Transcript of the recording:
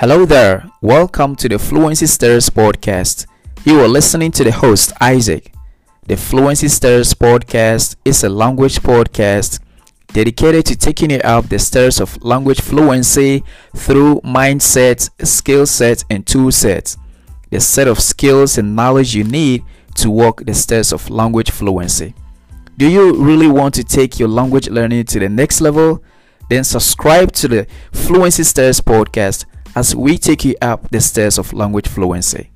Hello there, welcome to the Fluency Stairs podcast. You are listening to the host, Isaac. The Fluency Stairs podcast is a language podcast dedicated to taking you up the stairs of language fluency through mindset, skill set, and tool sets. The set of skills and knowledge you need to walk the stairs of language fluency. Do you really want to take your language learning to the next level? Then subscribe to the Fluency Stairs podcast as we take you up the stairs of language fluency.